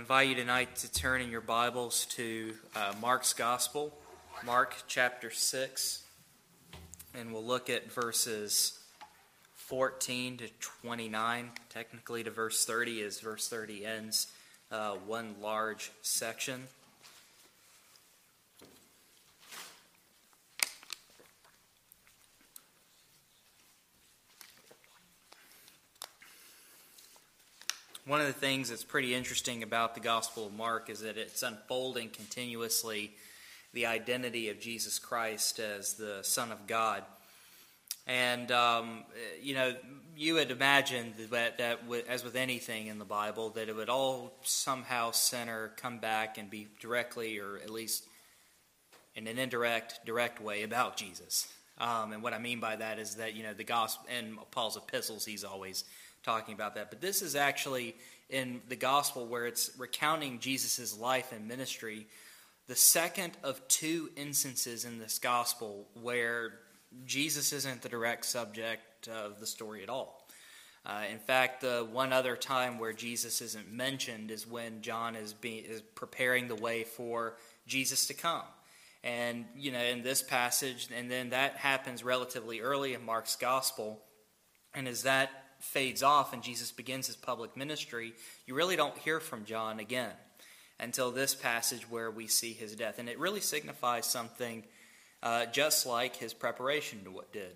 invite you tonight to turn in your Bibles to uh, Mark's Gospel, Mark chapter 6, and we'll look at verses 14 to 29. Technically, to verse 30, as verse 30 ends uh, one large section. One of the things that's pretty interesting about the Gospel of Mark is that it's unfolding continuously the identity of Jesus Christ as the Son of God. And, um, you know, you would imagine that, that, as with anything in the Bible, that it would all somehow center, come back, and be directly, or at least in an indirect, direct way about Jesus. Um, and what I mean by that is that, you know, the gospel, in Paul's epistles, he's always talking about that. But this is actually in the gospel where it's recounting Jesus' life and ministry, the second of two instances in this gospel where Jesus isn't the direct subject of the story at all. Uh, in fact, the one other time where Jesus isn't mentioned is when John is, being, is preparing the way for Jesus to come. And, you know, in this passage, and then that happens relatively early in Mark's gospel. And is that fades off and Jesus begins his public ministry, you really don't hear from John again until this passage where we see his death. And it really signifies something uh, just like his preparation to what did.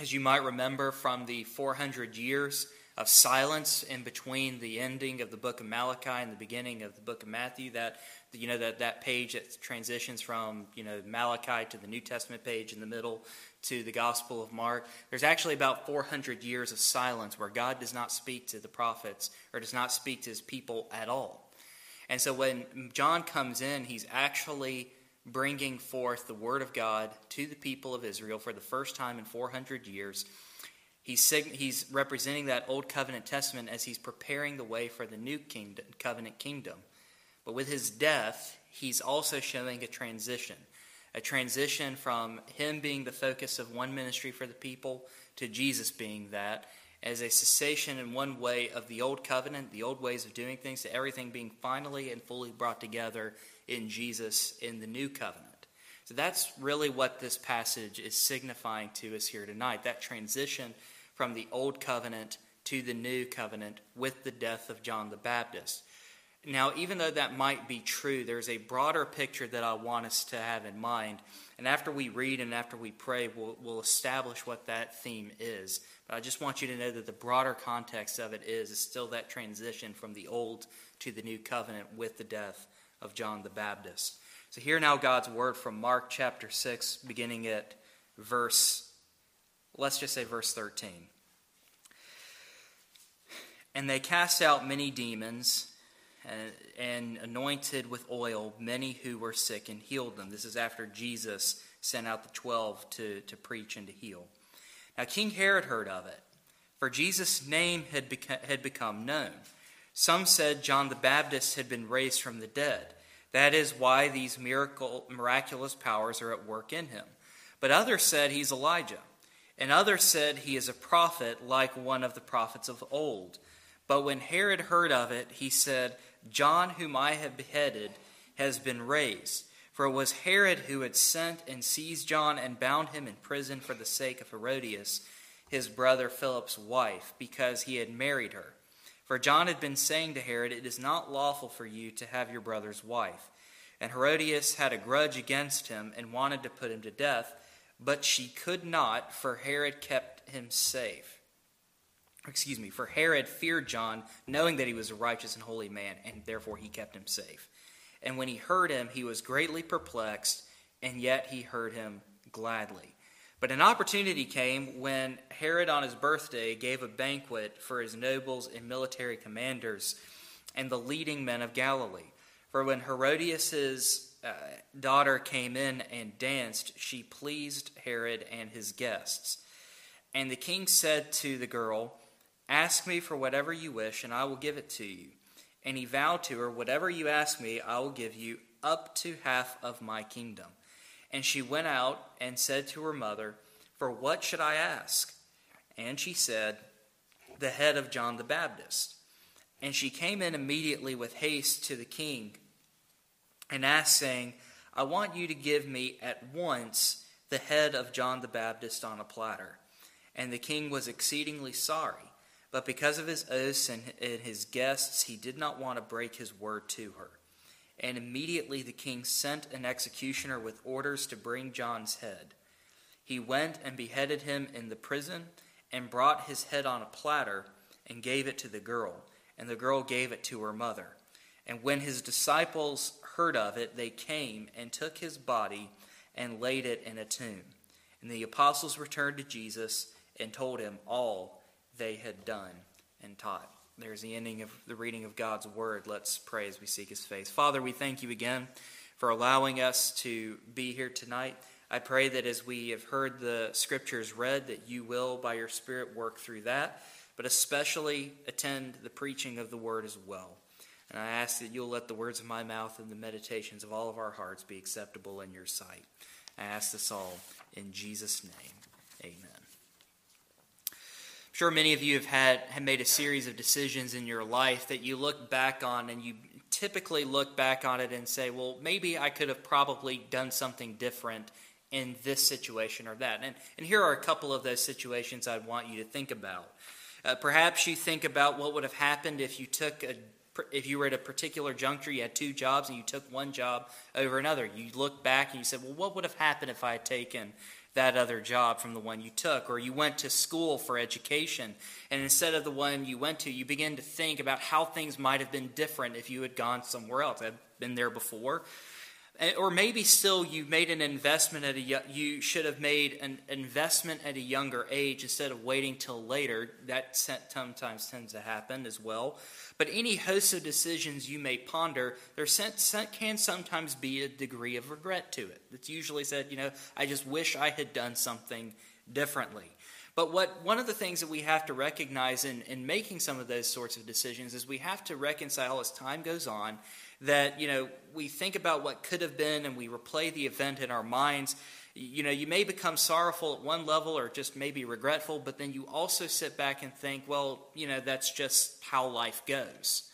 As you might remember from the 400 years of silence in between the ending of the book of Malachi and the beginning of the book of Matthew, that you know that that page that transitions from you know Malachi to the New Testament page in the middle to the Gospel of Mark. There's actually about 400 years of silence where God does not speak to the prophets or does not speak to his people at all. And so when John comes in, he's actually bringing forth the word of God to the people of Israel for the first time in 400 years. He's, he's representing that Old Covenant Testament as he's preparing the way for the new kingdom, covenant kingdom. But with his death, he's also showing a transition a transition from him being the focus of one ministry for the people to Jesus being that, as a cessation in one way of the old covenant, the old ways of doing things, to everything being finally and fully brought together in Jesus in the new covenant. So that's really what this passage is signifying to us here tonight that transition from the old covenant to the new covenant with the death of John the Baptist. Now, even though that might be true, there's a broader picture that I want us to have in mind. And after we read and after we pray, we'll, we'll establish what that theme is. But I just want you to know that the broader context of it is, is still that transition from the old to the new covenant with the death of John the Baptist. So, hear now God's word from Mark chapter 6, beginning at verse, let's just say verse 13. And they cast out many demons and, anointed with oil many who were sick and healed them. This is after Jesus sent out the twelve to, to preach and to heal. Now, King Herod heard of it, for Jesus' name had, beca- had become known. Some said John the Baptist had been raised from the dead. That is why these miracle, miraculous powers are at work in him. But others said he's Elijah. And others said he is a prophet like one of the prophets of old. But when Herod heard of it, he said, John, whom I have beheaded, has been raised. For it was Herod who had sent and seized John and bound him in prison for the sake of Herodias, his brother Philip's wife, because he had married her. For John had been saying to Herod, It is not lawful for you to have your brother's wife. And Herodias had a grudge against him and wanted to put him to death, but she could not, for Herod kept him safe excuse me, for Herod feared John, knowing that he was a righteous and holy man, and therefore he kept him safe. And when he heard him, he was greatly perplexed, and yet he heard him gladly. But an opportunity came when Herod, on his birthday, gave a banquet for his nobles and military commanders and the leading men of Galilee. For when Herodias' uh, daughter came in and danced, she pleased Herod and his guests. And the king said to the girl, Ask me for whatever you wish, and I will give it to you. And he vowed to her, Whatever you ask me, I will give you up to half of my kingdom. And she went out and said to her mother, For what should I ask? And she said, The head of John the Baptist. And she came in immediately with haste to the king and asked, saying, I want you to give me at once the head of John the Baptist on a platter. And the king was exceedingly sorry, but because of his oaths and his guests, he did not want to break his word to her. And immediately the king sent an executioner with orders to bring John's head. He went and beheaded him in the prison, and brought his head on a platter, and gave it to the girl, and the girl gave it to her mother. And when his disciples heard of it, they came and took his body and laid it in a tomb. And the apostles returned to Jesus and told him all they had done and taught. There's the ending of the reading of God's word. Let's pray as we seek his face. Father, we thank you again for allowing us to be here tonight. I pray that as we have heard the scriptures read, that you will, by your Spirit, work through that, but especially attend the preaching of the word as well. And I ask that you'll let the words of my mouth and the meditations of all of our hearts be acceptable in your sight. I ask this all in Jesus' name. Sure many of you have had have made a series of decisions in your life that you look back on and you typically look back on it and say, well, maybe I could have probably done something different in this situation or that. And, and here are a couple of those situations I'd want you to think about. Uh, perhaps you think about what would have happened if you took a if you were at a particular juncture, you had two jobs, and you took one job over another. You look back and you said, "Well, what would have happened if I had taken that other job from the one you took, or you went to school for education, and instead of the one you went to, you begin to think about how things might have been different if you had gone somewhere else. I've been there before. Or maybe still you made an investment at a you should have made an investment at a younger age instead of waiting till later. That sometimes tends to happen as well. But any host of decisions you may ponder, there can sometimes be a degree of regret to it. It's usually said, you know, I just wish I had done something differently. But what one of the things that we have to recognize in, in making some of those sorts of decisions is we have to reconcile as time goes on that, you know, we think about what could have been and we replay the event in our minds you know, you may become sorrowful at one level or just maybe regretful, but then you also sit back and think, well, you know, that's just how life goes.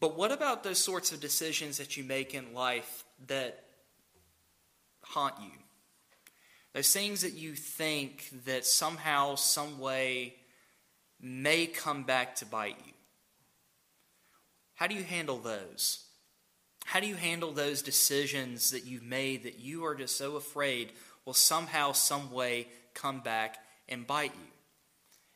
But what about those sorts of decisions that you make in life that haunt you? Those things that you think that somehow, some way may come back to bite you. How do you handle those? How do you handle those decisions that you've made that you are just so afraid will somehow, some way come back and bite you?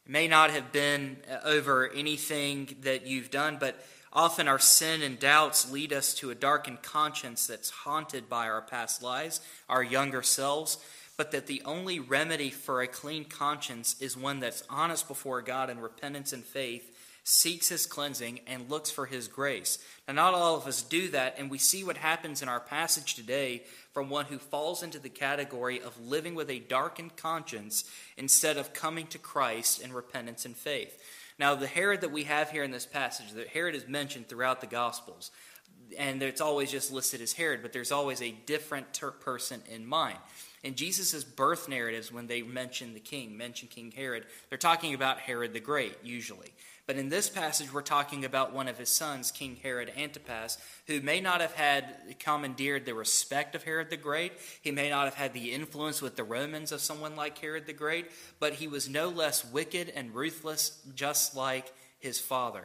It may not have been uh, over anything that you've done, but often our sin and doubts lead us to a darkened conscience that's haunted by our past lives, our younger selves, but that the only remedy for a clean conscience is one that's honest before God in repentance and faith seeks his cleansing, and looks for his grace. Now, not all of us do that, and we see what happens in our passage today from one who falls into the category of living with a darkened conscience instead of coming to Christ in repentance and faith. Now, the Herod that we have here in this passage, the Herod is mentioned throughout the Gospels, and it's always just listed as Herod, but there's always a different ter- person in mind. In Jesus' birth narratives, when they mention the king, mention King Herod, they're talking about Herod the Great, usually. But in this passage, we're talking about one of his sons, King Herod Antipas, who may not have had commandeered the respect of Herod the Great. He may not have had the influence with the Romans of someone like Herod the Great, but he was no less wicked and ruthless, just like his father.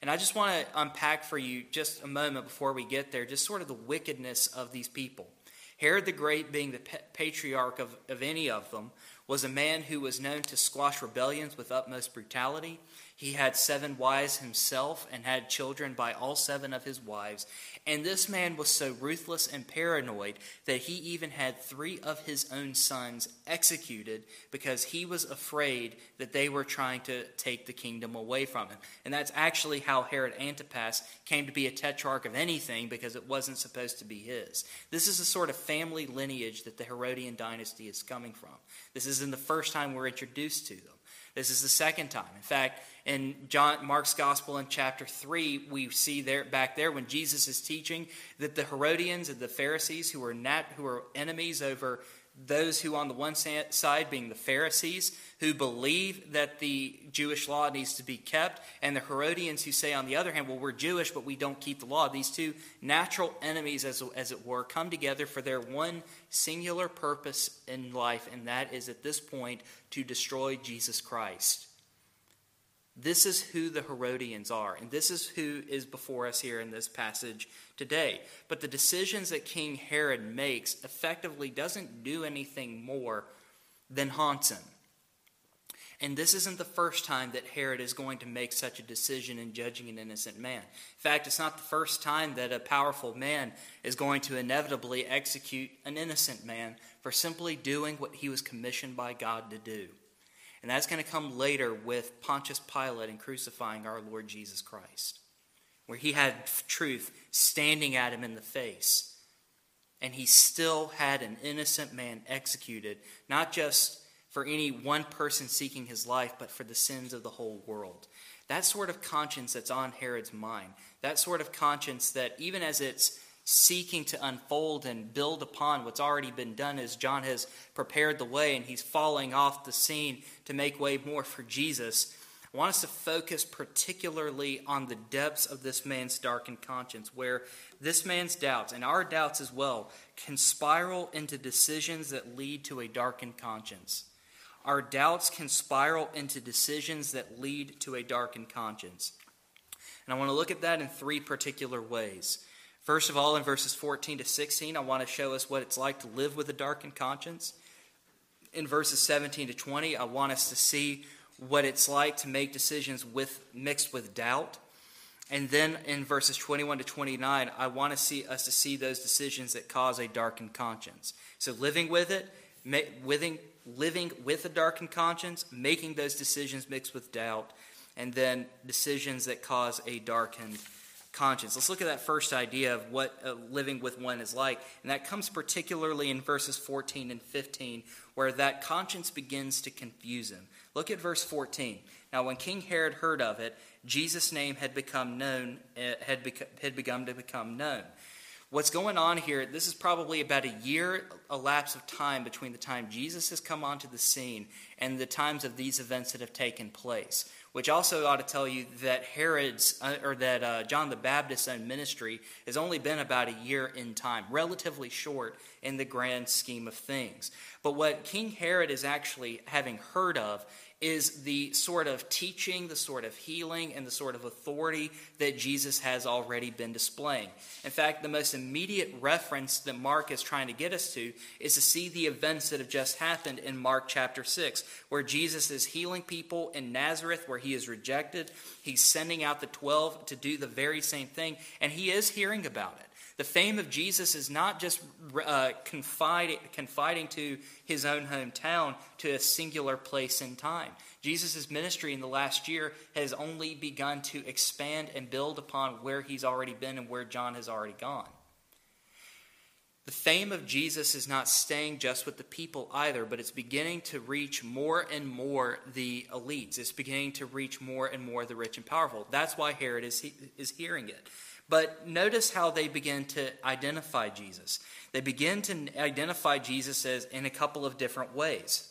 And I just want to unpack for you just a moment before we get there, just sort of the wickedness of these people. Herod the Great, being the patriarch of, of any of them, was a man who was known to squash rebellions with utmost brutality. He had seven wives himself and had children by all seven of his wives. And this man was so ruthless and paranoid that he even had three of his own sons executed because he was afraid that they were trying to take the kingdom away from him. And that's actually how Herod Antipas came to be a tetrarch of anything because it wasn't supposed to be his. This is a sort of family lineage that the Herodian dynasty is coming from. This isn't the first time we're introduced to them. This is the second time. In fact, in John Mark's gospel in chapter 3, we see there back there when Jesus is teaching that the Herodians and the Pharisees who were nat, who were enemies over those who, on the one side, being the Pharisees, who believe that the Jewish law needs to be kept, and the Herodians who say, on the other hand, well, we're Jewish, but we don't keep the law. These two natural enemies, as, as it were, come together for their one singular purpose in life, and that is at this point to destroy Jesus Christ. This is who the Herodians are, and this is who is before us here in this passage today. But the decisions that King Herod makes effectively doesn't do anything more than haunts him. And this isn't the first time that Herod is going to make such a decision in judging an innocent man. In fact, it's not the first time that a powerful man is going to inevitably execute an innocent man for simply doing what he was commissioned by God to do. And that's going to come later with Pontius Pilate and crucifying our Lord Jesus Christ, where he had truth standing at him in the face. And he still had an innocent man executed, not just for any one person seeking his life, but for the sins of the whole world. That sort of conscience that's on Herod's mind, that sort of conscience that even as it's seeking to unfold and build upon what's already been done as John has prepared the way and he's falling off the scene to make way more for Jesus. I want us to focus particularly on the depths of this man's darkened conscience, where this man's doubts, and our doubts as well, can spiral into decisions that lead to a darkened conscience. Our doubts can spiral into decisions that lead to a darkened conscience. And I want to look at that in three particular ways. First of all, in verses 14 to 16, I want to show us what it's like to live with a darkened conscience. In verses 17 to 20, I want us to see what it's like to make decisions with mixed with doubt. And then in verses 21 to 29, I want to see us to see those decisions that cause a darkened conscience. So living with it, living, living with a darkened conscience, making those decisions mixed with doubt, and then decisions that cause a darkened conscience. Let's look at that first idea of what uh, living with one is like. And that comes particularly in verses 14 and 15, where that conscience begins to confuse him. Look at verse 14. Now, when King Herod heard of it, Jesus' name had become known, uh, had, beca- had begun to become known. What's going on here, this is probably about a year elapse of time between the time Jesus has come onto the scene and the times of these events that have taken place which also ought to tell you that Herod's uh, or that uh, John the Baptist's own ministry has only been about a year in time, relatively short in the grand scheme of things. But what King Herod is actually having heard of is the sort of teaching, the sort of healing, and the sort of authority that Jesus has already been displaying. In fact, the most immediate reference that Mark is trying to get us to is to see the events that have just happened in Mark chapter 6, where Jesus is healing people in Nazareth, where he is rejected. He's sending out the 12 to do the very same thing, and he is hearing about it. The fame of Jesus is not just uh, confiding, confiding to his own hometown, to a singular place in time. Jesus' ministry in the last year has only begun to expand and build upon where he's already been and where John has already gone. The fame of Jesus is not staying just with the people either, but it's beginning to reach more and more the elites. It's beginning to reach more and more the rich and powerful. That's why Herod is, is hearing it. But notice how they begin to identify Jesus. They begin to identify Jesus as in a couple of different ways.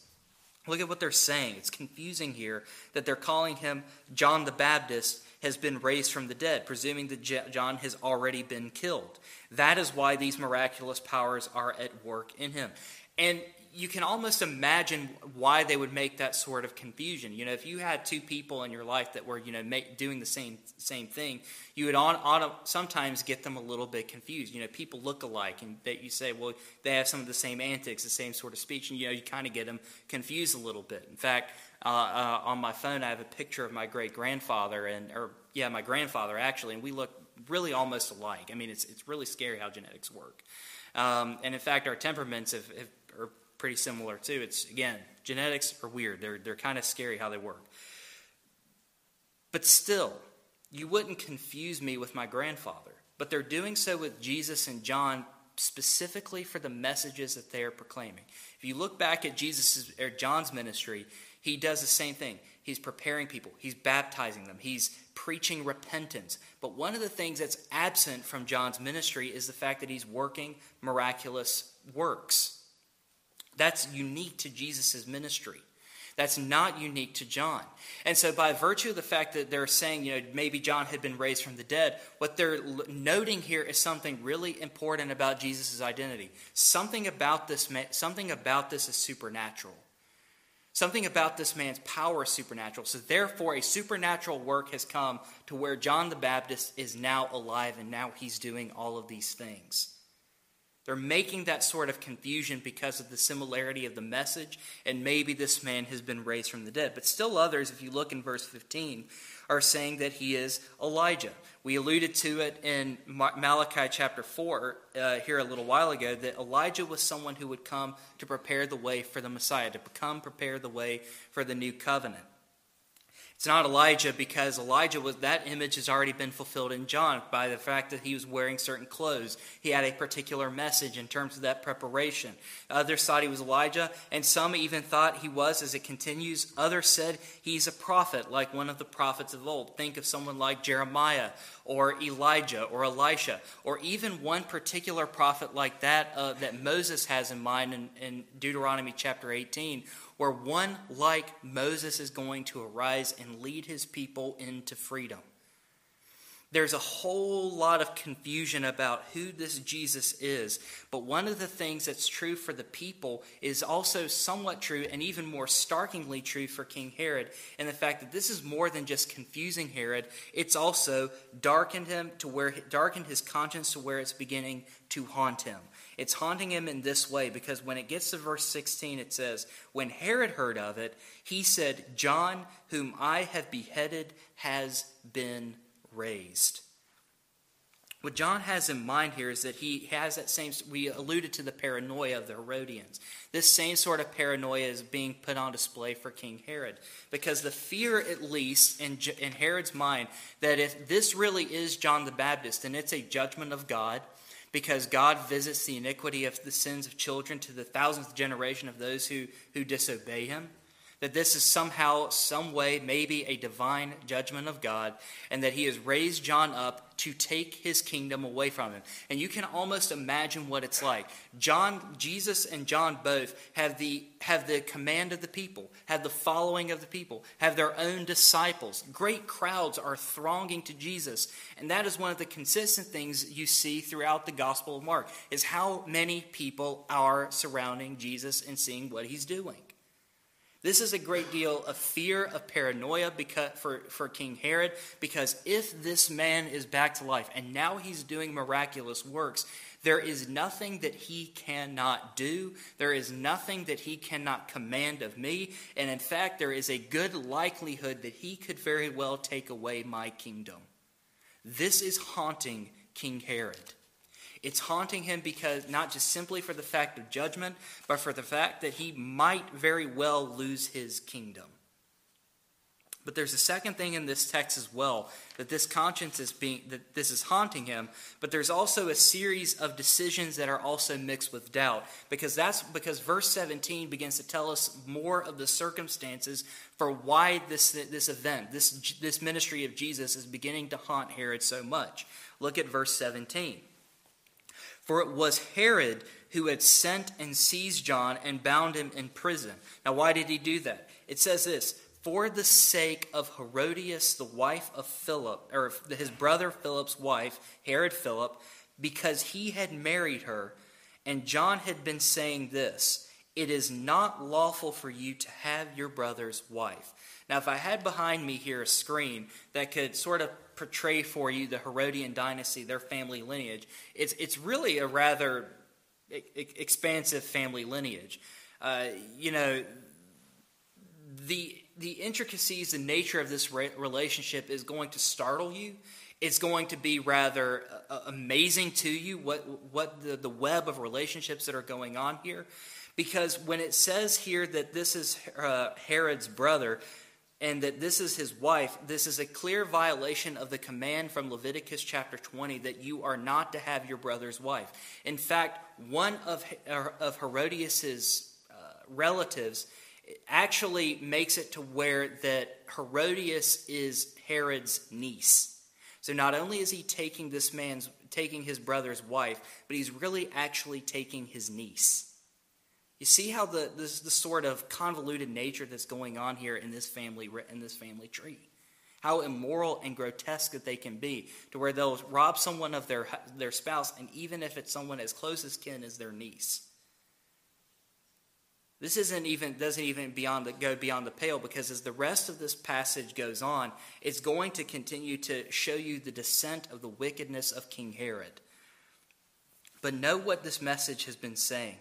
Look at what they're saying. It's confusing here that they're calling him John the Baptist has been raised from the dead, presuming that John has already been killed. That is why these miraculous powers are at work in him. And you can almost imagine why they would make that sort of confusion. You know, if you had two people in your life that were, you know, make, doing the same same thing, you would on, on sometimes get them a little bit confused. You know, people look alike, and that you say, well, they have some of the same antics, the same sort of speech, and you know, you kind of get them confused a little bit. In fact, uh, uh, on my phone, I have a picture of my great grandfather, and or yeah, my grandfather actually, and we look really almost alike. I mean, it's it's really scary how genetics work. Um, and in fact, our temperaments have, have pretty similar too. It's again, genetics are weird. They're they're kind of scary how they work. But still, you wouldn't confuse me with my grandfather. But they're doing so with Jesus and John specifically for the messages that they are proclaiming. If you look back at Jesus' or John's ministry, he does the same thing. He's preparing people, he's baptizing them, he's preaching repentance. But one of the things that's absent from John's ministry is the fact that he's working miraculous works. That's unique to Jesus' ministry. That's not unique to John. And so, by virtue of the fact that they're saying, you know, maybe John had been raised from the dead, what they're noting here is something really important about Jesus' identity. Something about this, something about this is supernatural. Something about this man's power is supernatural. So, therefore, a supernatural work has come to where John the Baptist is now alive and now he's doing all of these things. They're making that sort of confusion because of the similarity of the message, and maybe this man has been raised from the dead. But still, others, if you look in verse 15, are saying that he is Elijah. We alluded to it in Malachi chapter 4 uh, here a little while ago that Elijah was someone who would come to prepare the way for the Messiah, to come prepare the way for the new covenant. It's not Elijah because Elijah was that image has already been fulfilled in John by the fact that he was wearing certain clothes. He had a particular message in terms of that preparation. Others thought he was Elijah, and some even thought he was as it continues. Others said he's a prophet, like one of the prophets of old. Think of someone like Jeremiah or Elijah or Elisha, or even one particular prophet like that uh, that Moses has in mind in, in Deuteronomy chapter 18 where one like Moses is going to arise and lead his people into freedom. There's a whole lot of confusion about who this Jesus is, but one of the things that's true for the people is also somewhat true and even more starkingly true for King Herod, and the fact that this is more than just confusing Herod, it's also darkened him to where darkened his conscience to where it's beginning to haunt him. It's haunting him in this way because when it gets to verse 16, it says, When Herod heard of it, he said, John, whom I have beheaded, has been raised. What John has in mind here is that he has that same, we alluded to the paranoia of the Herodians. This same sort of paranoia is being put on display for King Herod. Because the fear, at least, in, in Herod's mind, that if this really is John the Baptist, then it's a judgment of God because God visits the iniquity of the sins of children to the thousandth generation of those who, who disobey him. That this is somehow, some way, maybe a divine judgment of God, and that he has raised John up to take his kingdom away from him. And you can almost imagine what it's like. John, Jesus and John both have the, have the command of the people, have the following of the people, have their own disciples. Great crowds are thronging to Jesus. And that is one of the consistent things you see throughout the Gospel of Mark, is how many people are surrounding Jesus and seeing what he's doing. This is a great deal of fear, of paranoia because, for, for King Herod, because if this man is back to life and now he's doing miraculous works, there is nothing that he cannot do. There is nothing that he cannot command of me. And in fact, there is a good likelihood that he could very well take away my kingdom. This is haunting King Herod. It's haunting him because not just simply for the fact of judgment, but for the fact that he might very well lose his kingdom. But there's a second thing in this text as well that this conscience is being that this is haunting him, but there's also a series of decisions that are also mixed with doubt because that's because verse 17 begins to tell us more of the circumstances for why this this event, this this ministry of Jesus is beginning to haunt Herod so much. Look at verse 17. For it was Herod who had sent and seized John and bound him in prison. Now, why did he do that? It says this For the sake of Herodias, the wife of Philip, or his brother Philip's wife, Herod Philip, because he had married her, and John had been saying this It is not lawful for you to have your brother's wife. Now, if I had behind me here a screen that could sort of portray for you the Herodian dynasty, their family lineage, it's, it's really a rather expansive family lineage. Uh, you know, the, the intricacies, the nature of this relationship is going to startle you. It's going to be rather uh, amazing to you what, what the, the web of relationships that are going on here. Because when it says here that this is uh, Herod's brother, and that this is his wife, this is a clear violation of the command from Leviticus chapter 20 that you are not to have your brother's wife. In fact, one of, of Herodias's uh, relatives actually makes it to where that Herodias is Herod's niece. So not only is he taking this man's taking his brother's wife, but he's really actually taking his niece. You see how the this the sort of convoluted nature that's going on here in this family in this family tree. How immoral and grotesque that they can be, to where they'll rob someone of their their spouse, and even if it's someone as close as kin as their niece. This isn't even doesn't even beyond the, go beyond the pale because as the rest of this passage goes on, it's going to continue to show you the descent of the wickedness of King Herod. But know what this message has been saying.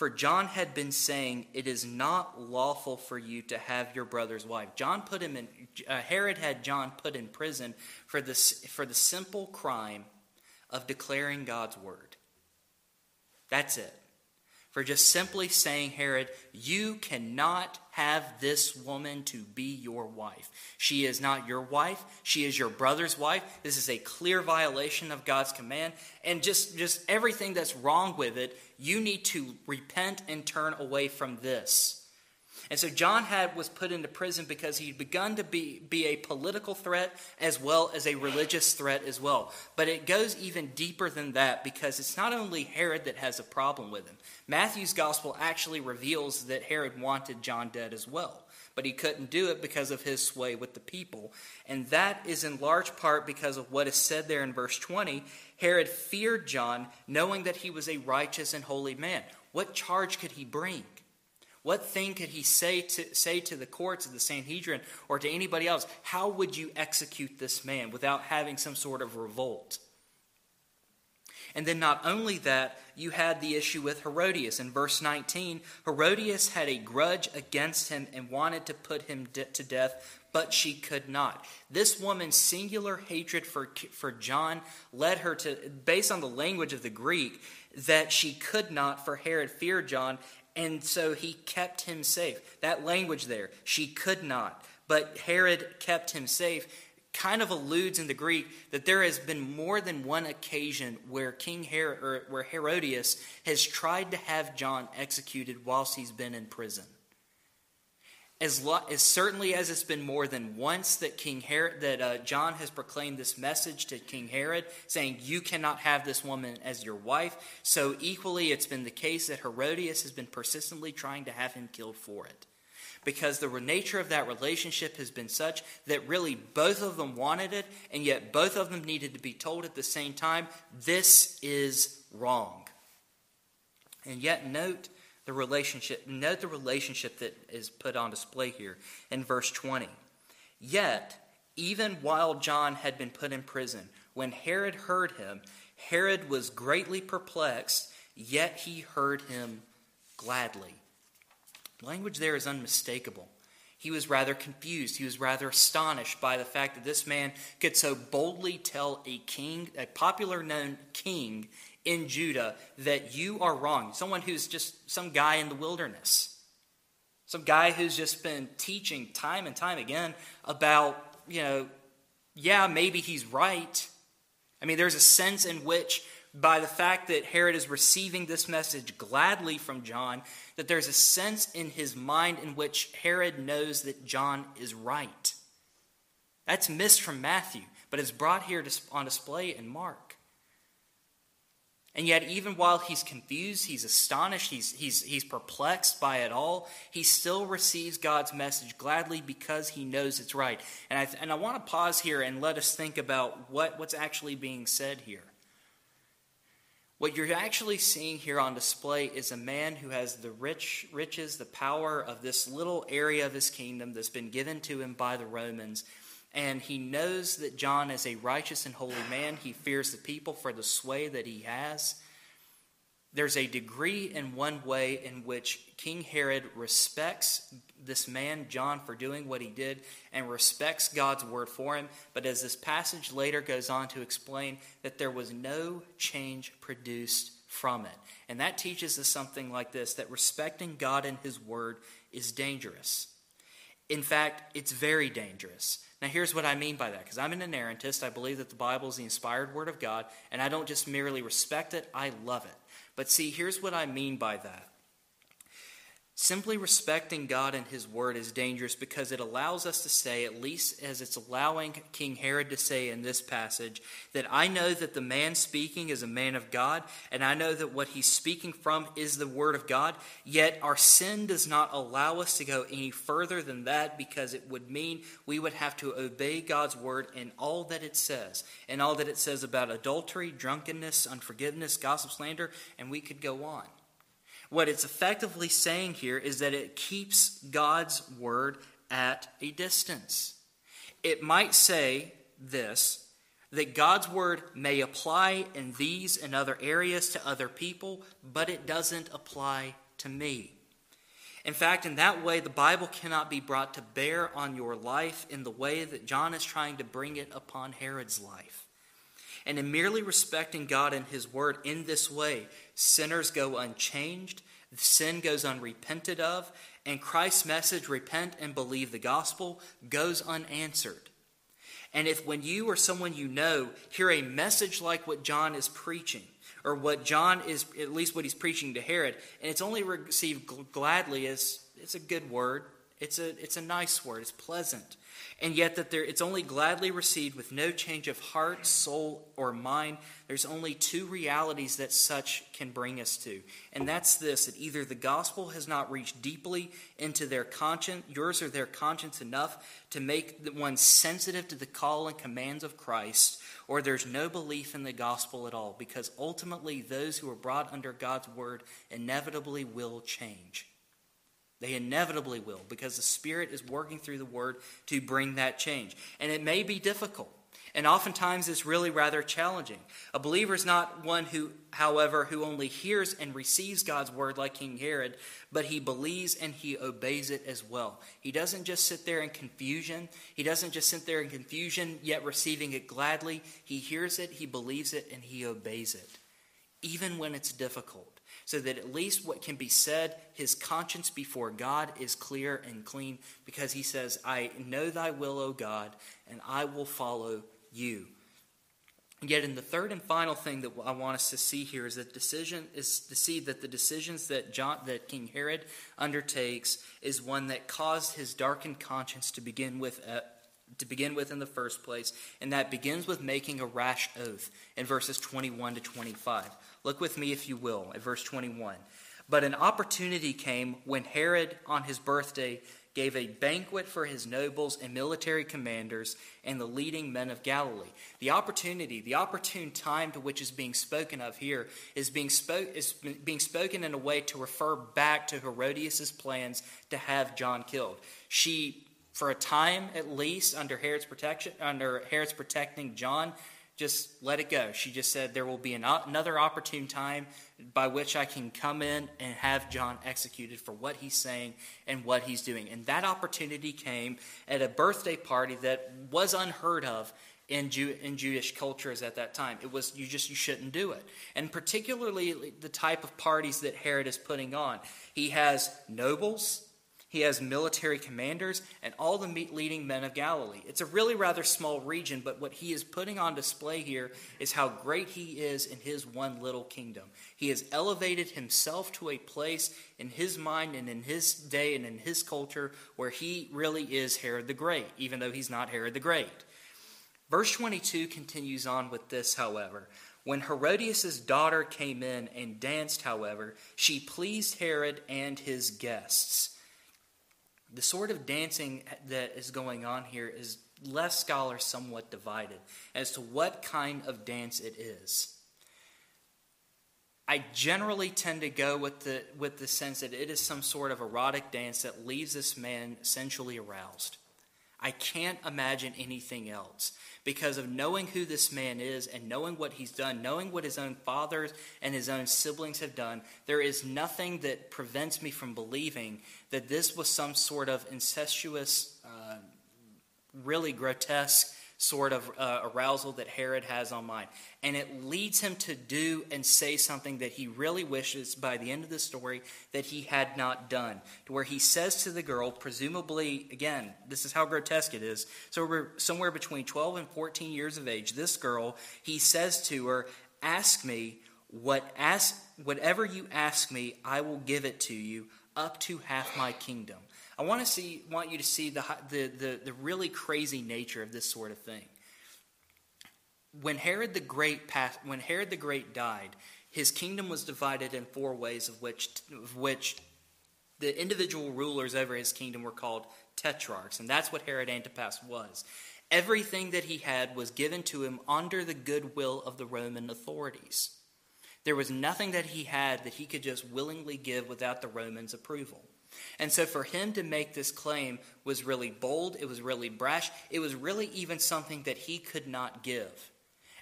For John had been saying, It is not lawful for you to have your brother's wife. John put him in, uh, Herod had John put in prison for, this, for the simple crime of declaring God's word. That's it for just simply saying, Herod, you cannot have this woman to be your wife. She is not your wife. She is your brother's wife. This is a clear violation of God's command. And just, just everything that's wrong with it, you need to repent and turn away from this. And so John had was put into prison because he'd begun to be, be a political threat as well as a religious threat as well. But it goes even deeper than that because it's not only Herod that has a problem with him. Matthew's gospel actually reveals that Herod wanted John dead as well. But he couldn't do it because of his sway with the people. And that is in large part because of what is said there in verse 20. Herod feared John, knowing that he was a righteous and holy man. What charge could he bring? What thing could he say to, say to the courts of the Sanhedrin or to anybody else? How would you execute this man without having some sort of revolt? And then, not only that, you had the issue with Herodias. In verse 19, Herodias had a grudge against him and wanted to put him de- to death, but she could not. This woman's singular hatred for, for John led her to, based on the language of the Greek, that she could not, for Herod feared John, and so he kept him safe. That language there, she could not, but Herod kept him safe, kind of alludes in the Greek that there has been more than one occasion where King Herod, where Herodias has tried to have John executed whilst he's been in prison as, lo- as certainly as it's been more than once that King Herod, that uh, John has proclaimed this message to King Herod, saying, "You cannot have this woman as your wife." So equally, it's been the case that Herodias has been persistently trying to have him killed for it, because the nature of that relationship has been such that really both of them wanted it, and yet both of them needed to be told at the same time, "This is wrong." And yet, note the relationship. Note the relationship that is put on display here in verse 20. Yet, even while John had been put in prison, when Herod heard him, Herod was greatly perplexed, yet he heard him gladly. Language there is unmistakable. He was rather confused. He was rather astonished by the fact that this man could so boldly tell a king, a popular known king in Judah that you are wrong. Someone who's just some guy in the wilderness. Some guy who's just been teaching time and time again about, you know, yeah, maybe he's right. I mean, there's a sense in which, by the fact that Herod is receiving this message gladly from John, that there's a sense in his mind in which Herod knows that John is right. That's missed from Matthew, but it's brought here on display in Mark. And yet, even while he's confused, he's astonished, he's, he's, he's perplexed by it all, he still receives God's message gladly because he knows it's right. And I, and I want to pause here and let us think about what, what's actually being said here. What you're actually seeing here on display is a man who has the rich riches, the power of this little area of his kingdom that's been given to him by the Romans and he knows that John is a righteous and holy man. He fears the people for the sway that he has. There's a degree in one way in which King Herod respects this man, John, for doing what he did and respects God's word for him. But as this passage later goes on to explain, that there was no change produced from it. And that teaches us something like this that respecting God and his word is dangerous. In fact, it's very dangerous. Now, here's what I mean by that because I'm an inerrantist. I believe that the Bible is the inspired Word of God, and I don't just merely respect it, I love it. But see, here's what I mean by that. Simply respecting God and His Word is dangerous because it allows us to say, at least as it's allowing King Herod to say in this passage, that I know that the man speaking is a man of God, and I know that what he's speaking from is the Word of God. Yet our sin does not allow us to go any further than that because it would mean we would have to obey God's Word in all that it says, and all that it says about adultery, drunkenness, unforgiveness, gossip, slander, and we could go on. What it's effectively saying here is that it keeps God's word at a distance. It might say this that God's word may apply in these and other areas to other people, but it doesn't apply to me. In fact, in that way, the Bible cannot be brought to bear on your life in the way that John is trying to bring it upon Herod's life. And in merely respecting God and His Word in this way, sinners go unchanged, sin goes unrepented of, and Christ's message, repent and believe the gospel, goes unanswered. And if when you or someone you know hear a message like what John is preaching, or what John is, at least what he's preaching to Herod, and it's only received gladly as it's a good word, it's a, it's a nice word, it's pleasant and yet that there, it's only gladly received with no change of heart, soul, or mind. There's only two realities that such can bring us to. And that's this that either the gospel has not reached deeply into their conscience, yours or their conscience enough to make one sensitive to the call and commands of Christ, or there's no belief in the gospel at all, because ultimately those who are brought under God's word inevitably will change. They inevitably will because the Spirit is working through the Word to bring that change. And it may be difficult. And oftentimes it's really rather challenging. A believer is not one who, however, who only hears and receives God's word like King Herod, but he believes and he obeys it as well. He doesn't just sit there in confusion. He doesn't just sit there in confusion, yet receiving it gladly. He hears it, he believes it, and he obeys it, even when it's difficult so that at least what can be said, his conscience before God is clear and clean, because he says, I know thy will, O God, and I will follow you. Yet, in the third and final thing that I want us to see here is that decision is to see that the decisions that John, that King Herod undertakes is one that caused his darkened conscience to begin with. Uh, to begin with in the first place, and that begins with making a rash oath in verses 21 to 25. Look with me, if you will, at verse 21. But an opportunity came when Herod, on his birthday, gave a banquet for his nobles and military commanders and the leading men of Galilee. The opportunity, the opportune time to which is being spoken of here, is being, spoke, is being spoken in a way to refer back to Herodias' plans to have John killed. She, for a time at least, under Herod's protection, under Herod's protecting John, just let it go. She just said, There will be an, another opportune time by which I can come in and have John executed for what he's saying and what he's doing. And that opportunity came at a birthday party that was unheard of in, Jew, in Jewish cultures at that time. It was, you just, you shouldn't do it. And particularly the type of parties that Herod is putting on. He has nobles, he has military commanders and all the leading men of Galilee. It's a really rather small region, but what he is putting on display here is how great he is in his one little kingdom. He has elevated himself to a place in his mind and in his day and in his culture where he really is Herod the Great, even though he's not Herod the Great. Verse 22 continues on with this, however. When Herodias' daughter came in and danced, however, she pleased Herod and his guests the sort of dancing that is going on here is less scholars somewhat divided as to what kind of dance it is. I generally tend to go with the with the sense that it is some sort of erotic dance that leaves this man sensually aroused. I can't imagine anything else because of knowing who this man is and knowing what he's done, knowing what his own fathers and his own siblings have done. There is nothing that prevents me from believing that this was some sort of incestuous, uh, really grotesque sort of uh, arousal that Herod has on mind. And it leads him to do and say something that he really wishes by the end of the story that he had not done. To where he says to the girl, presumably, again, this is how grotesque it is. So we're somewhere between 12 and 14 years of age. This girl, he says to her, Ask me what ask whatever you ask me, I will give it to you. Up to half my kingdom. I want to see, want you to see the, the, the, the really crazy nature of this sort of thing. When Herod the Great passed, when Herod the Great died, his kingdom was divided in four ways, of which, of which the individual rulers over his kingdom were called tetrarchs, and that's what Herod Antipas was. Everything that he had was given to him under the goodwill of the Roman authorities. There was nothing that he had that he could just willingly give without the Romans' approval. And so for him to make this claim was really bold, it was really brash, it was really even something that he could not give.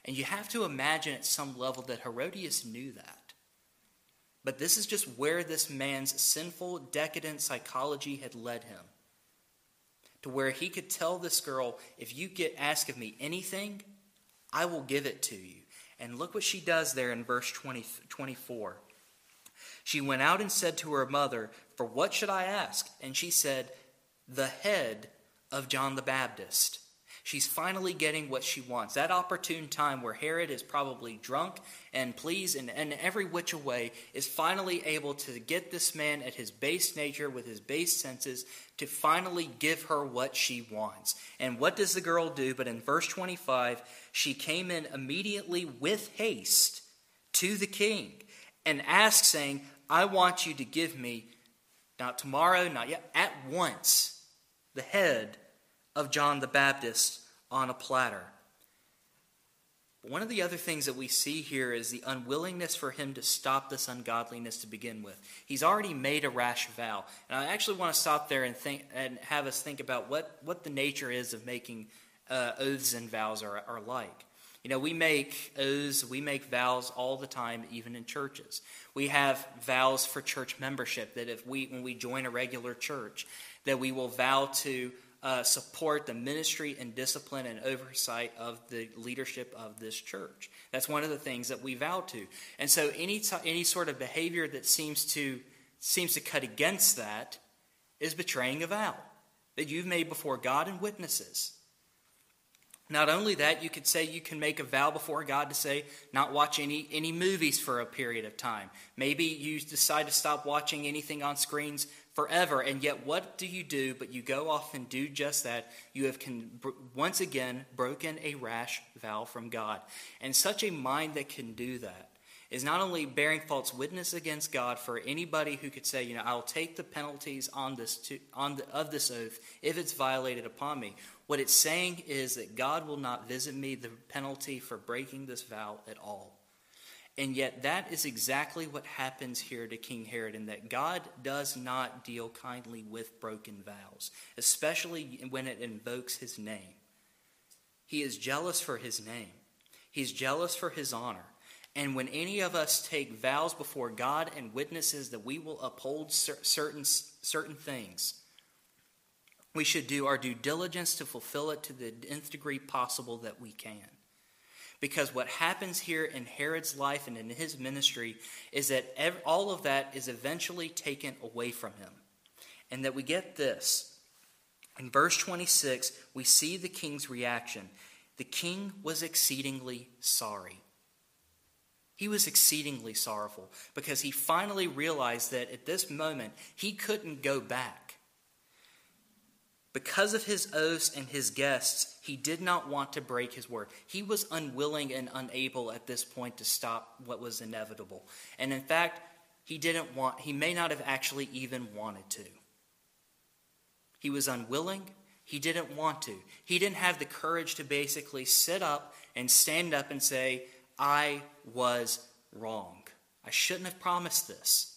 And you have to imagine at some level that Herodias knew that. But this is just where this man's sinful, decadent psychology had led him. To where he could tell this girl, if you get ask of me anything, I will give it to you. And look what she does there in verse 20, 24. She went out and said to her mother, For what should I ask? And she said, The head of John the Baptist. She's finally getting what she wants. That opportune time where Herod is probably drunk and pleased and, and every which way is finally able to get this man at his base nature with his base senses to finally give her what she wants. And what does the girl do? But in verse 25, she came in immediately with haste to the king and asked, saying, I want you to give me, not tomorrow, not yet, at once, the head of John the Baptist on a platter. One of the other things that we see here is the unwillingness for him to stop this ungodliness to begin with. He's already made a rash vow. And I actually want to stop there and think and have us think about what, what the nature is of making uh, oaths and vows are, are like. You know, we make oaths, we make vows all the time, even in churches. We have vows for church membership that if we, when we join a regular church, that we will vow to uh, support the ministry and discipline and oversight of the leadership of this church. That's one of the things that we vow to. And so, any t- any sort of behavior that seems to seems to cut against that is betraying a vow that you've made before God and witnesses. Not only that, you could say you can make a vow before God to say not watch any, any movies for a period of time. Maybe you decide to stop watching anything on screens forever, and yet what do you do? But you go off and do just that. You have con- once again broken a rash vow from God. And such a mind that can do that is not only bearing false witness against God for anybody who could say, you know, I'll take the penalties on this to, on the, of this oath if it's violated upon me. What it's saying is that God will not visit me the penalty for breaking this vow at all. And yet, that is exactly what happens here to King Herod, in that God does not deal kindly with broken vows, especially when it invokes his name. He is jealous for his name, he's jealous for his honor. And when any of us take vows before God and witnesses that we will uphold certain, certain things, we should do our due diligence to fulfill it to the nth degree possible that we can. Because what happens here in Herod's life and in his ministry is that all of that is eventually taken away from him. And that we get this. In verse 26, we see the king's reaction. The king was exceedingly sorry. He was exceedingly sorrowful because he finally realized that at this moment he couldn't go back. Because of his oaths and his guests, he did not want to break his word. He was unwilling and unable at this point to stop what was inevitable. And in fact, he didn't want, he may not have actually even wanted to. He was unwilling. He didn't want to. He didn't have the courage to basically sit up and stand up and say, I was wrong. I shouldn't have promised this.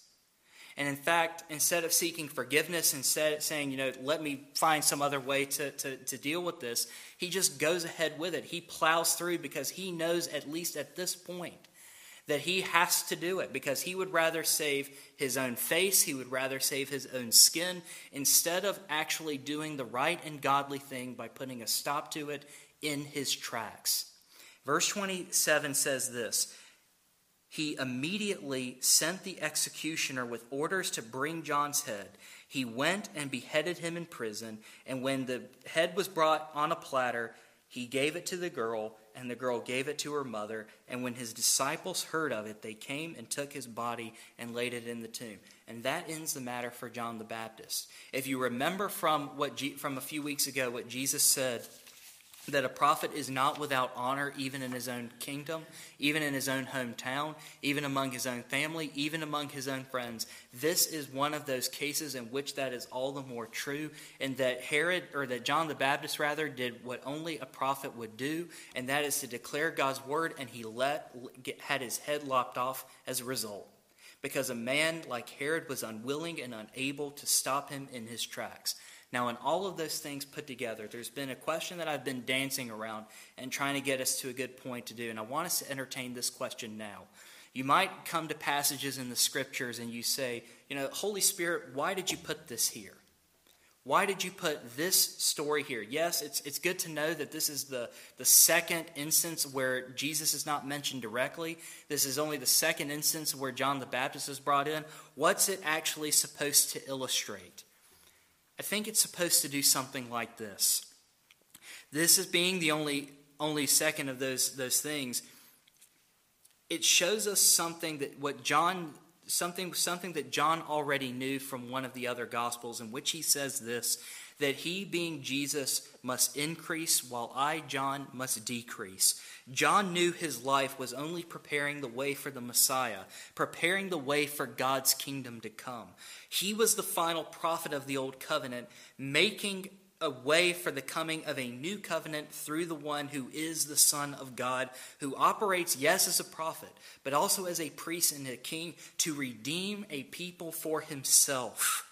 And in fact, instead of seeking forgiveness, instead of saying, you know, let me find some other way to, to, to deal with this, he just goes ahead with it. He plows through because he knows, at least at this point, that he has to do it because he would rather save his own face, he would rather save his own skin, instead of actually doing the right and godly thing by putting a stop to it in his tracks. Verse 27 says this he immediately sent the executioner with orders to bring John's head. He went and beheaded him in prison, and when the head was brought on a platter, He gave it to the girl, and the girl gave it to her mother. And when his disciples heard of it, they came and took his body and laid it in the tomb. And that ends the matter for John the Baptist. If you remember from what from a few weeks ago what Jesus said that a prophet is not without honor even in his own kingdom, even in his own hometown, even among his own family, even among his own friends. This is one of those cases in which that is all the more true, and that Herod, or that John the Baptist rather, did what only a prophet would do, and that is to declare God's word, and he let had his head lopped off as a result. Because a man like Herod was unwilling and unable to stop him in his tracks. Now, in all of those things put together, there's been a question that I've been dancing around and trying to get us to a good point to do, and I want us to entertain this question now. You might come to passages in the scriptures and you say, you know, Holy Spirit, why did you put this here? Why did you put this story here? Yes, it's, it's good to know that this is the, the second instance where Jesus is not mentioned directly. This is only the second instance where John the Baptist is brought in. What's it actually supposed to illustrate? I think it's supposed to do something like this. This is being the only only second of those those things. It shows us something that what John something something that John already knew from one of the other gospels in which he says this that he being Jesus must increase while I John must decrease. John knew his life was only preparing the way for the Messiah, preparing the way for God's kingdom to come. He was the final prophet of the Old Covenant, making a way for the coming of a new covenant through the one who is the Son of God, who operates, yes, as a prophet, but also as a priest and a king to redeem a people for himself.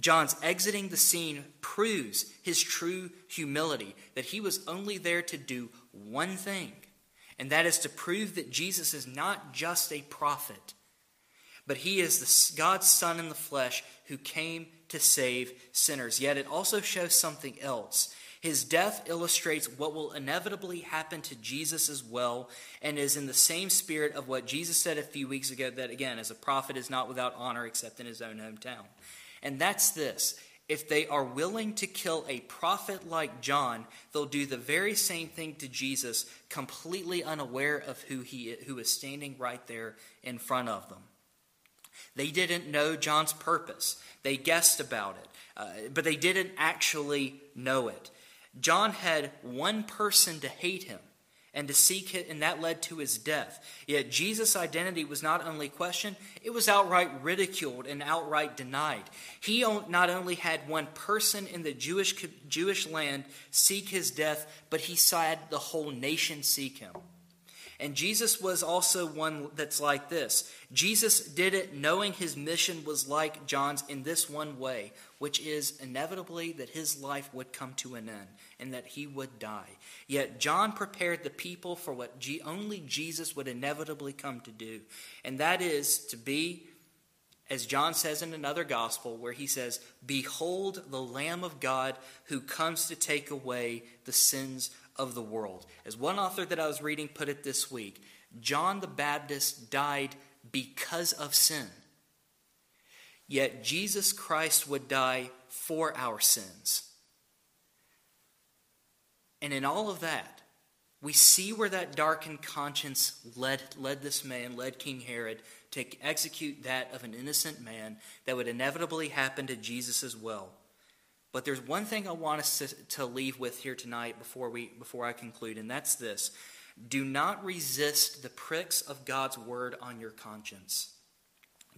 John's exiting the scene proves his true humility, that he was only there to do one thing, and that is to prove that Jesus is not just a prophet, but he is the, God's Son in the flesh who came to save sinners. Yet it also shows something else. His death illustrates what will inevitably happen to Jesus as well, and is in the same spirit of what Jesus said a few weeks ago that, again, as a prophet is not without honor except in his own hometown. And that's this if they are willing to kill a prophet like John, they'll do the very same thing to Jesus, completely unaware of who he who is standing right there in front of them. They didn't know John's purpose. They guessed about it, uh, but they didn't actually know it. John had one person to hate him, and to seek it, and that led to his death. Yet Jesus' identity was not only questioned, it was outright ridiculed and outright denied. He not only had one person in the Jewish, Jewish land seek his death, but he saw the whole nation seek him. And Jesus was also one that's like this. Jesus did it knowing his mission was like John's in this one way, which is inevitably that his life would come to an end and that he would die. Yet John prepared the people for what only Jesus would inevitably come to do, and that is to be, as John says in another gospel, where he says, Behold the Lamb of God who comes to take away the sins of the world. As one author that I was reading put it this week, John the Baptist died because of sin. Yet Jesus Christ would die for our sins. And in all of that, we see where that darkened conscience led, led this man, led King Herod, to execute that of an innocent man that would inevitably happen to Jesus as well. But there's one thing I want us to, to leave with here tonight before, we, before I conclude, and that's this. Do not resist the pricks of God's word on your conscience.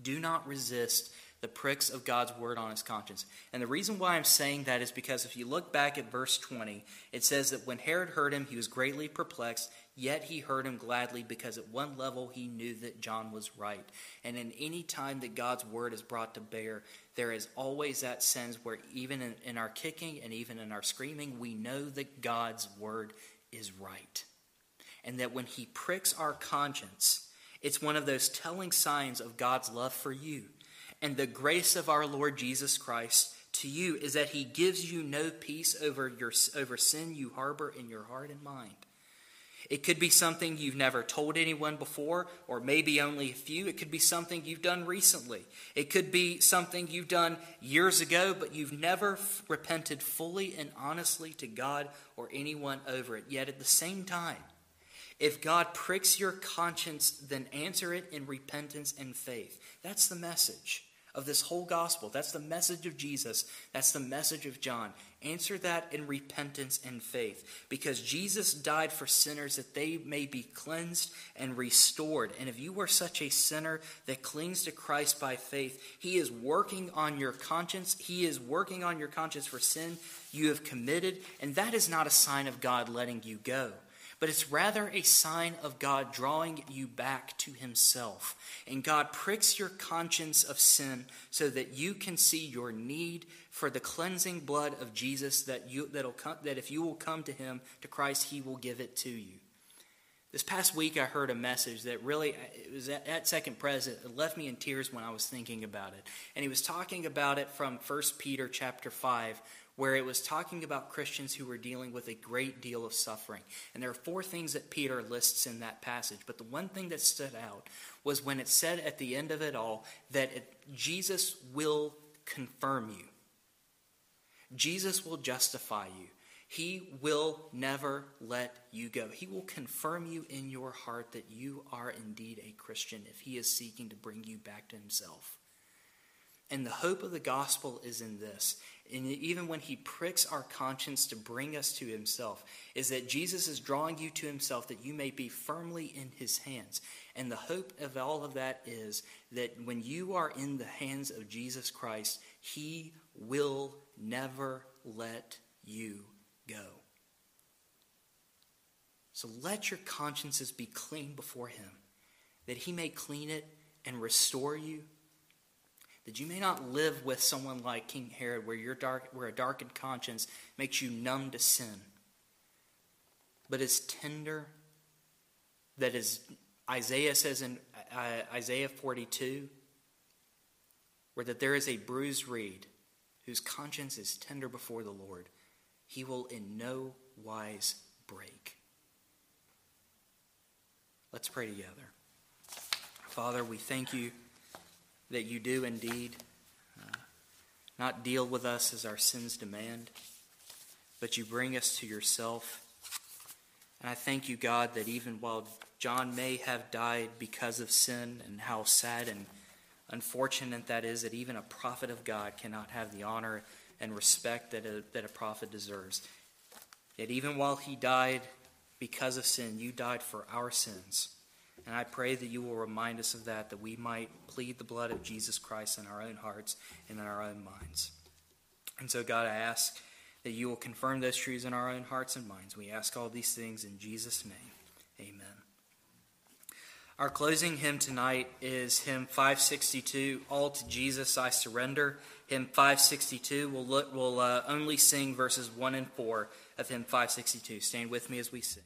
Do not resist the pricks of God's word on his conscience. And the reason why I'm saying that is because if you look back at verse 20, it says that when Herod heard him, he was greatly perplexed, yet he heard him gladly because at one level he knew that John was right. And in any time that God's word is brought to bear, there is always that sense where even in, in our kicking and even in our screaming, we know that God's word is right. And that when he pricks our conscience, it's one of those telling signs of God's love for you. And the grace of our Lord Jesus Christ to you is that he gives you no peace over, your, over sin you harbor in your heart and mind. It could be something you've never told anyone before, or maybe only a few. It could be something you've done recently. It could be something you've done years ago, but you've never f- repented fully and honestly to God or anyone over it. Yet at the same time, if God pricks your conscience, then answer it in repentance and faith. That's the message of this whole gospel. That's the message of Jesus. That's the message of John. Answer that in repentance and faith because Jesus died for sinners that they may be cleansed and restored. And if you are such a sinner that clings to Christ by faith, He is working on your conscience. He is working on your conscience for sin you have committed. And that is not a sign of God letting you go but it's rather a sign of God drawing you back to Himself. And God pricks your conscience of sin so that you can see your need for the cleansing blood of Jesus that, you, that'll come, that if you will come to Him, to Christ, He will give it to you. This past week, I heard a message that really, it was at, at Second Pres, it left me in tears when I was thinking about it. And he was talking about it from 1 Peter chapter 5, where it was talking about Christians who were dealing with a great deal of suffering. And there are four things that Peter lists in that passage. But the one thing that stood out was when it said at the end of it all that it, Jesus will confirm you, Jesus will justify you. He will never let you go. He will confirm you in your heart that you are indeed a Christian if He is seeking to bring you back to Himself. And the hope of the gospel is in this and even when he pricks our conscience to bring us to himself, is that Jesus is drawing you to himself that you may be firmly in his hands. And the hope of all of that is that when you are in the hands of Jesus Christ, he will never let you go. So let your consciences be clean before him, that he may clean it and restore you that you may not live with someone like King Herod, where, your dark, where a darkened conscience makes you numb to sin, but is tender, that is, Isaiah says in uh, Isaiah 42, where that there is a bruised reed whose conscience is tender before the Lord. He will in no wise break. Let's pray together. Father, we thank you that you do indeed uh, not deal with us as our sins demand, but you bring us to yourself. And I thank you, God, that even while John may have died because of sin, and how sad and unfortunate that is, that even a prophet of God cannot have the honor and respect that a, that a prophet deserves. Yet even while he died because of sin, you died for our sins. And I pray that you will remind us of that, that we might plead the blood of Jesus Christ in our own hearts and in our own minds. And so, God, I ask that you will confirm those truths in our own hearts and minds. We ask all these things in Jesus' name. Amen. Our closing hymn tonight is hymn 562, All to Jesus I Surrender. Hymn 562, we'll, look, we'll uh, only sing verses 1 and 4 of hymn 562. Stand with me as we sing.